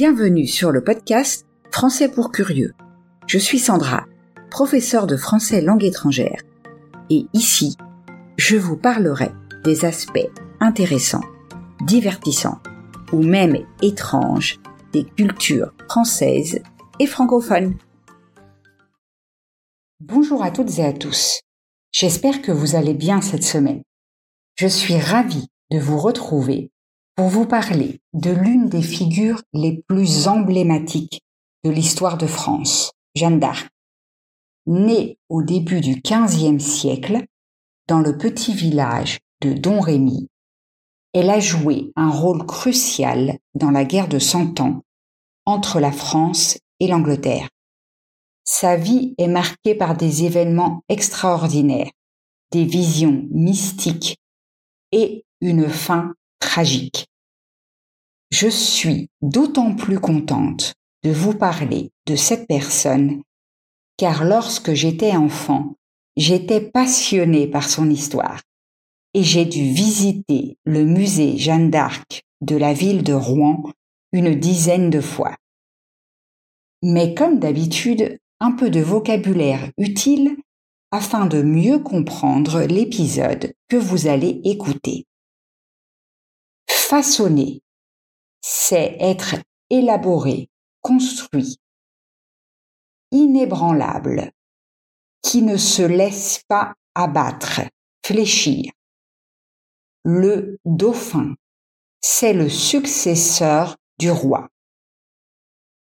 Bienvenue sur le podcast Français pour curieux. Je suis Sandra, professeure de français langue étrangère. Et ici, je vous parlerai des aspects intéressants, divertissants ou même étranges des cultures françaises et francophones. Bonjour à toutes et à tous. J'espère que vous allez bien cette semaine. Je suis ravie de vous retrouver pour vous parler de l'une des figures les plus emblématiques de l'histoire de France, Jeanne d'Arc. Née au début du XVe siècle, dans le petit village de Domrémy, elle a joué un rôle crucial dans la guerre de Cent Ans entre la France et l'Angleterre. Sa vie est marquée par des événements extraordinaires, des visions mystiques et une fin tragique. Je suis d'autant plus contente de vous parler de cette personne car lorsque j'étais enfant, j'étais passionnée par son histoire et j'ai dû visiter le musée Jeanne d'Arc de la ville de Rouen une dizaine de fois. Mais comme d'habitude, un peu de vocabulaire utile afin de mieux comprendre l'épisode que vous allez écouter. Façonner, c'est être élaboré, construit, inébranlable, qui ne se laisse pas abattre, fléchir. Le dauphin, c'est le successeur du roi.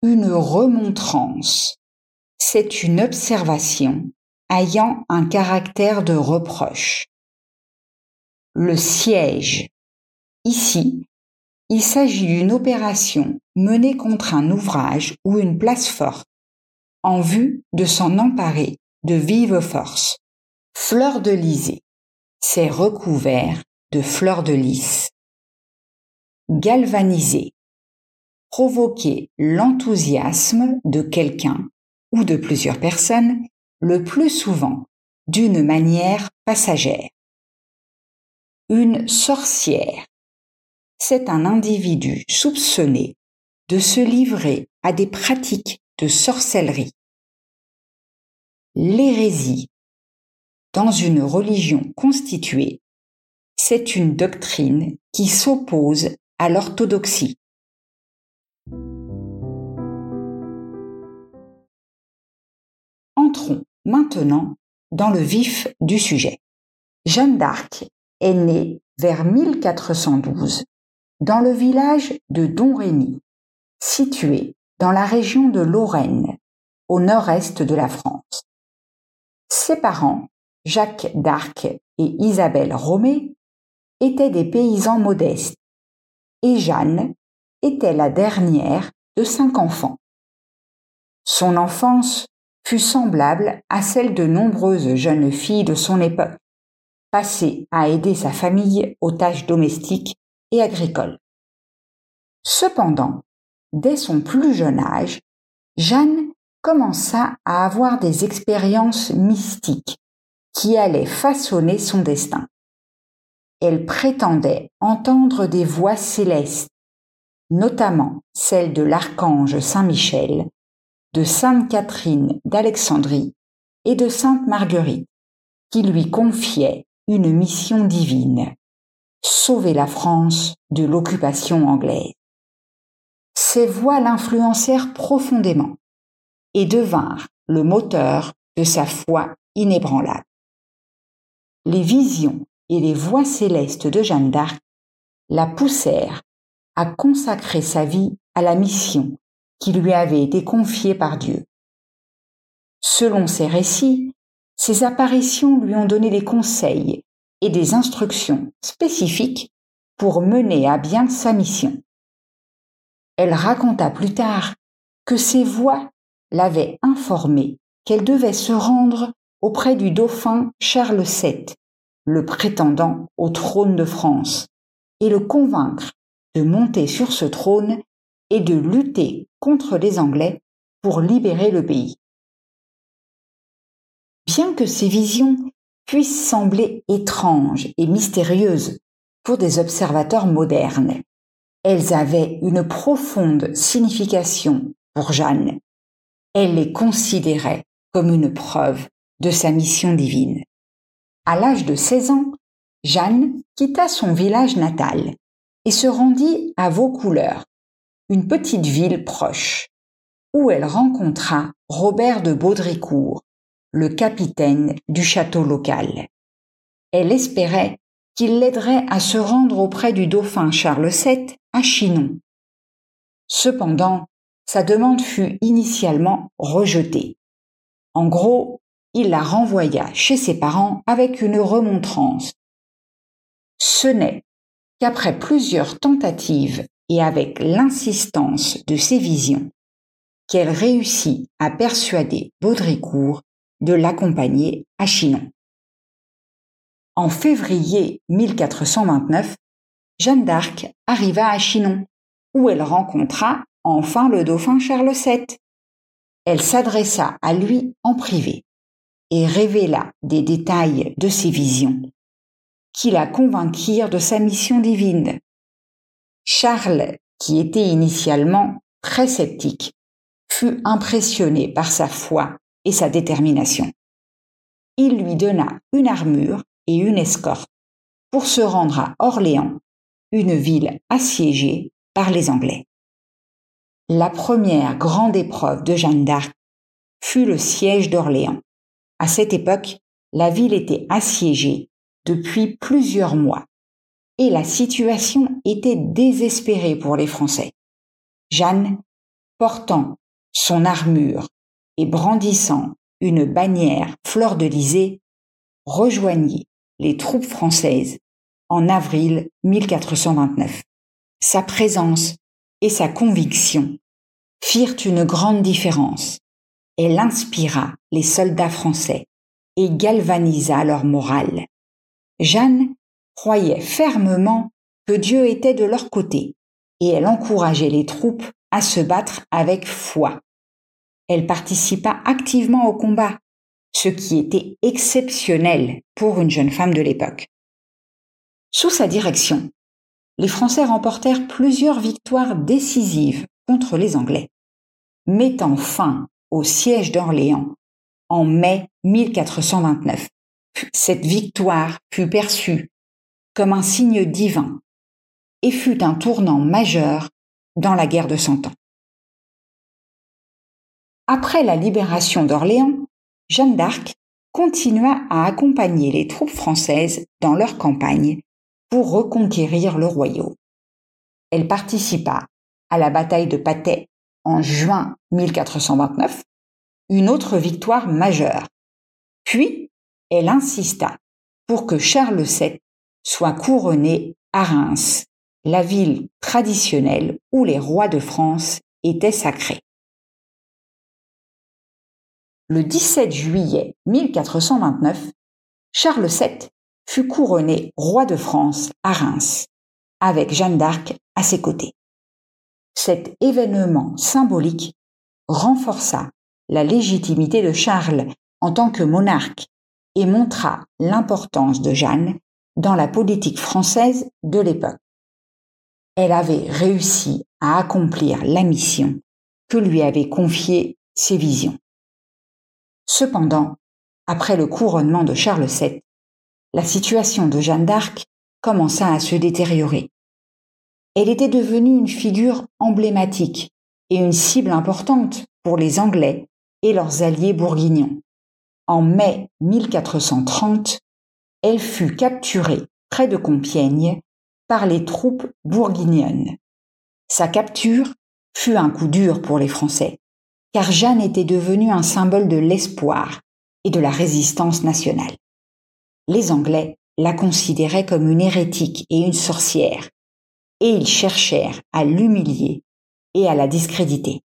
Une remontrance, c'est une observation ayant un caractère de reproche. Le siège. Ici, il s'agit d'une opération menée contre un ouvrage ou une place forte en vue de s'en emparer de vive force. Fleur de lysée. C'est recouvert de fleurs de lys. Galvaniser. Provoquer l'enthousiasme de quelqu'un ou de plusieurs personnes le plus souvent d'une manière passagère. Une sorcière, c'est un individu soupçonné de se livrer à des pratiques de sorcellerie. L'hérésie, dans une religion constituée, c'est une doctrine qui s'oppose à l'orthodoxie. Entrons maintenant dans le vif du sujet. Jeanne d'Arc est née vers 1412 dans le village de Domrémy, situé dans la région de Lorraine, au nord-est de la France. Ses parents, Jacques d'Arc et Isabelle Romé, étaient des paysans modestes, et Jeanne était la dernière de cinq enfants. Son enfance fut semblable à celle de nombreuses jeunes filles de son époque, passées à aider sa famille aux tâches domestiques et agricoles. Cependant, dès son plus jeune âge, Jeanne commença à avoir des expériences mystiques qui allaient façonner son destin. Elle prétendait entendre des voix célestes, notamment celles de l'archange Saint Michel de Sainte Catherine d'Alexandrie et de Sainte Marguerite, qui lui confiaient une mission divine, sauver la France de l'occupation anglaise. Ces voix l'influencèrent profondément et devinrent le moteur de sa foi inébranlable. Les visions et les voix célestes de Jeanne d'Arc la poussèrent à consacrer sa vie à la mission qui lui avait été confié par Dieu. Selon ses récits, ces apparitions lui ont donné des conseils et des instructions spécifiques pour mener à bien sa mission. Elle raconta plus tard que ses voix l'avaient informée qu'elle devait se rendre auprès du dauphin Charles VII, le prétendant au trône de France, et le convaincre de monter sur ce trône et de lutter contre les Anglais pour libérer le pays. Bien que ces visions puissent sembler étranges et mystérieuses pour des observateurs modernes, Elles avaient une profonde signification pour Jeanne. Elle les considérait comme une preuve de sa mission divine. À l'âge de 16 ans, Jeanne quitta son village natal et se rendit à Vaucouleurs, une petite ville proche, où elle rencontra Robert de Baudricourt, le capitaine du château local. Elle espérait qu'il l'aiderait à se rendre auprès du dauphin Charles VII à Chinon. Cependant, sa demande fut initialement rejetée. En gros, il la renvoya chez ses parents avec une remontrance. Ce n'est qu'après plusieurs tentatives et avec l'insistance de ses visions, qu'elle réussit à persuader Baudricourt de l'accompagner à Chinon. En février 1429, Jeanne d'Arc arriva à Chinon, où elle rencontra enfin le dauphin Charles VII. Elle s'adressa à lui en privé et révéla des détails de ses visions qui la convainquirent de sa mission divine. Charles, qui était initialement très sceptique, fut impressionné par sa foi sa détermination. Il lui donna une armure et une escorte pour se rendre à Orléans, une ville assiégée par les Anglais. La première grande épreuve de Jeanne d'Arc fut le siège d'Orléans. À cette époque, la ville était assiégée depuis plusieurs mois et la situation était désespérée pour les Français. Jeanne, portant son armure et brandissant une bannière fleur de rejoignit les troupes françaises en avril 1429. Sa présence et sa conviction firent une grande différence. Elle inspira les soldats français et galvanisa leur morale. Jeanne croyait fermement que Dieu était de leur côté et elle encourageait les troupes à se battre avec foi. Elle participa activement au combat, ce qui était exceptionnel pour une jeune femme de l'époque. Sous sa direction, les Français remportèrent plusieurs victoires décisives contre les Anglais, mettant fin au siège d'Orléans en mai 1429. Cette victoire fut perçue comme un signe divin et fut un tournant majeur dans la guerre de Cent Ans. Après la libération d'Orléans, Jeanne d'Arc continua à accompagner les troupes françaises dans leur campagne pour reconquérir le royaume. Elle participa à la bataille de Patay en juin 1429, une autre victoire majeure. Puis, elle insista pour que Charles VII soit couronné à Reims, la ville traditionnelle où les rois de France étaient sacrés. Le 17 juillet 1429, Charles VII fut couronné roi de France à Reims, avec Jeanne d'Arc à ses côtés. Cet événement symbolique renforça la légitimité de Charles en tant que monarque et montra l'importance de Jeanne dans la politique française de l'époque. Elle avait réussi à accomplir la mission que lui avaient confiée ses visions. Cependant, après le couronnement de Charles VII, la situation de Jeanne d'Arc commença à se détériorer. Elle était devenue une figure emblématique et une cible importante pour les Anglais et leurs alliés bourguignons. En mai 1430, elle fut capturée près de Compiègne par les troupes bourguignonnes. Sa capture fut un coup dur pour les Français, car Jeanne était devenue un symbole de l'espoir et de la résistance nationale les Anglais la considéraient comme une hérétique et une sorcière, et ils cherchèrent à l'humilier et à la discréditer.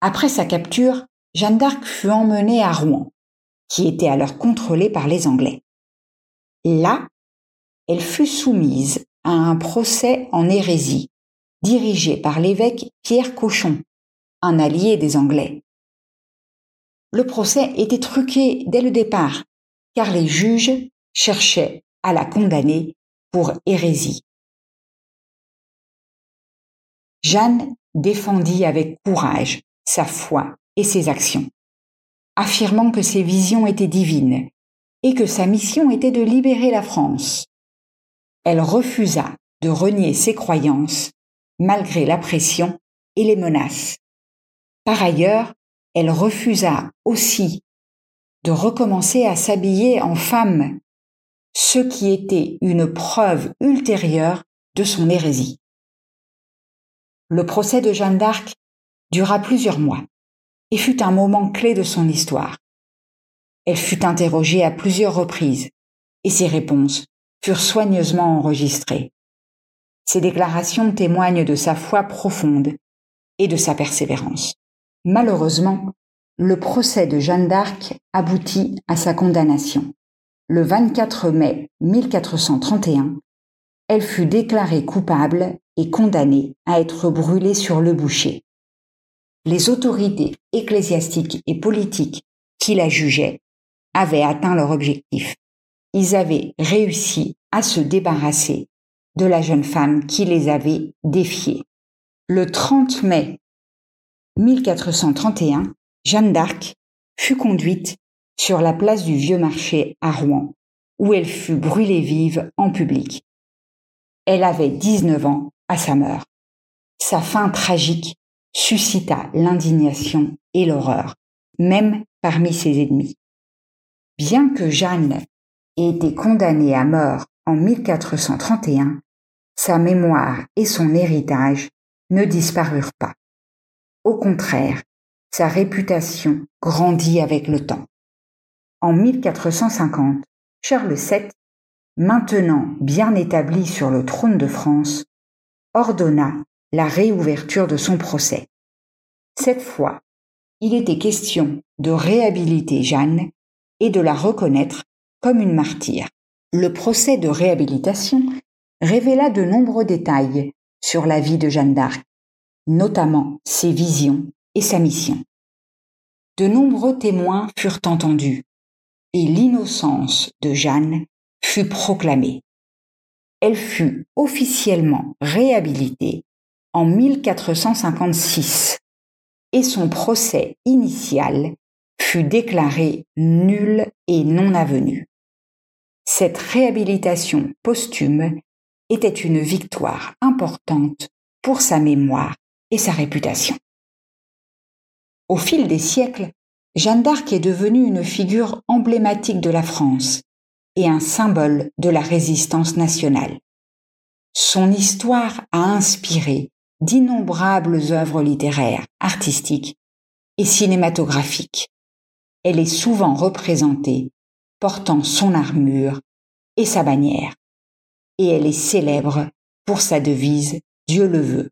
Après sa capture, Jeanne d'Arc fut emmenée à Rouen, qui était alors contrôlée par les Anglais. Là, elle fut soumise à un procès en hérésie, dirigé par l'évêque Pierre Cochon, un allié des Anglais. Le procès était truqué dès le départ car les juges cherchaient à la condamner pour hérésie. Jeanne défendit avec courage sa foi et ses actions, affirmant que ses visions étaient divines et que sa mission était de libérer la France. Elle refusa de renier ses croyances malgré la pression et les menaces. Par ailleurs, elle refusa aussi de recommencer à s'habiller en femme, ce qui était une preuve ultérieure de son hérésie. Le procès de Jeanne d'Arc dura plusieurs mois et fut un moment clé de son histoire. Elle fut interrogée à plusieurs reprises et ses réponses furent soigneusement enregistrées. Ses déclarations témoignent de sa foi profonde et de sa persévérance. Malheureusement, le procès de Jeanne d'Arc aboutit à sa condamnation. Le 24 mai 1431, elle fut déclarée coupable et condamnée à être brûlée sur le bûcher. Les autorités ecclésiastiques et politiques qui la jugeaient avaient atteint leur objectif. Ils avaient réussi à se débarrasser de la jeune femme qui les avait défiés. Le 30 mai 1431, Jeanne d'Arc fut conduite sur la place du Vieux Marché à Rouen, où elle fut brûlée vive en public. Elle avait 19 ans à sa mort. Sa fin tragique suscita l'indignation et l'horreur, même parmi ses ennemis. Bien que Jeanne ait été condamnée à mort en 1431, sa mémoire et son héritage ne disparurent pas. Au contraire, sa réputation grandit avec le temps. En 1450, Charles VII, maintenant bien établi sur le trône de France, ordonna la réouverture de son procès. Cette fois, il était question de réhabiliter Jeanne et de la reconnaître comme une martyre. Le procès de réhabilitation révéla de nombreux détails sur la vie de Jeanne d'Arc, notamment ses visions et sa mission. De nombreux témoins furent entendus et l'innocence de Jeanne fut proclamée. Elle fut officiellement réhabilitée en 1456 et son procès initial fut déclaré nul et non avenu. Cette réhabilitation posthume était une victoire importante pour sa mémoire et sa réputation. Au fil des siècles, Jeanne d'Arc est devenue une figure emblématique de la France et un symbole de la résistance nationale. Son histoire a inspiré d'innombrables œuvres littéraires, artistiques et cinématographiques. Elle est souvent représentée portant son armure et sa bannière et elle est célèbre pour sa devise Dieu le veut,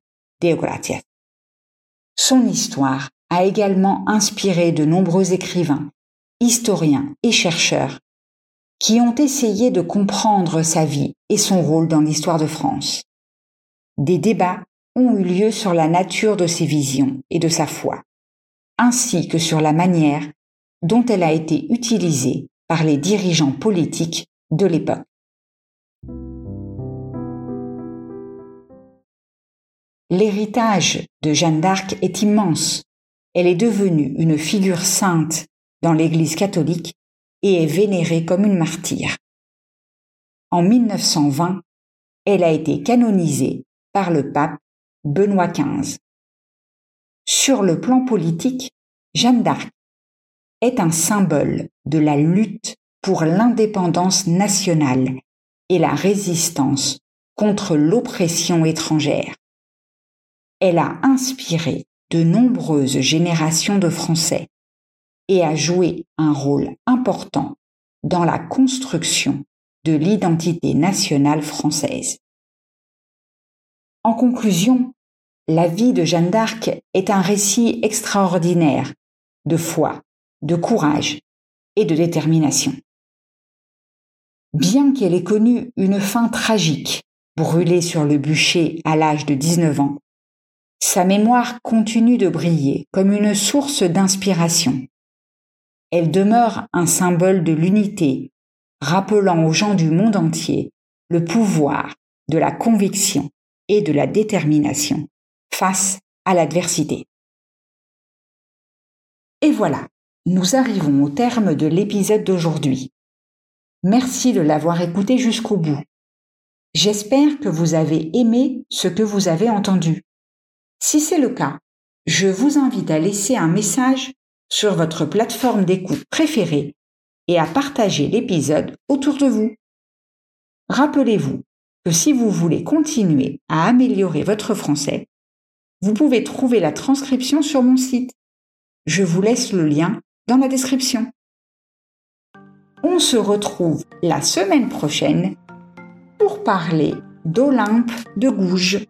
Son histoire a également inspiré de nombreux écrivains, historiens et chercheurs qui ont essayé de comprendre sa vie et son rôle dans l'histoire de France. Des débats ont eu lieu sur la nature de ses visions et de sa foi, ainsi que sur la manière dont elle a été utilisée par les dirigeants politiques de l'époque. L'héritage de Jeanne d'Arc est immense. Elle est devenue une figure sainte dans l'Église catholique et est vénérée comme une martyre. En 1920, elle a été canonisée par le pape Benoît XV. Sur le plan politique, Jeanne d'Arc est un symbole de la lutte pour l'indépendance nationale et la résistance contre l'oppression étrangère elle a inspiré de nombreuses générations de Français et a joué un rôle important dans la construction de l'identité nationale française. En conclusion, la vie de Jeanne d'Arc est un récit extraordinaire de foi, de courage et de détermination. Bien qu'elle ait connu une fin tragique, brûlée sur le bûcher à l'âge de 19 ans, sa mémoire continue de briller comme une source d'inspiration. Elle demeure un symbole de l'unité, rappelant aux gens du monde entier le pouvoir de la conviction et de la détermination face à l'adversité. Et voilà, nous arrivons au terme de l'épisode d'aujourd'hui. Merci de l'avoir écouté jusqu'au bout. J'espère que vous avez aimé ce que vous avez entendu. Si c'est le cas, je vous invite à laisser un message sur votre plateforme d'écoute préférée et à partager l'épisode autour de vous. Rappelez-vous que si vous voulez continuer à améliorer votre français, vous pouvez trouver la transcription sur mon site. Je vous laisse le lien dans la description. On se retrouve la semaine prochaine pour parler d'Olympe de Gouges.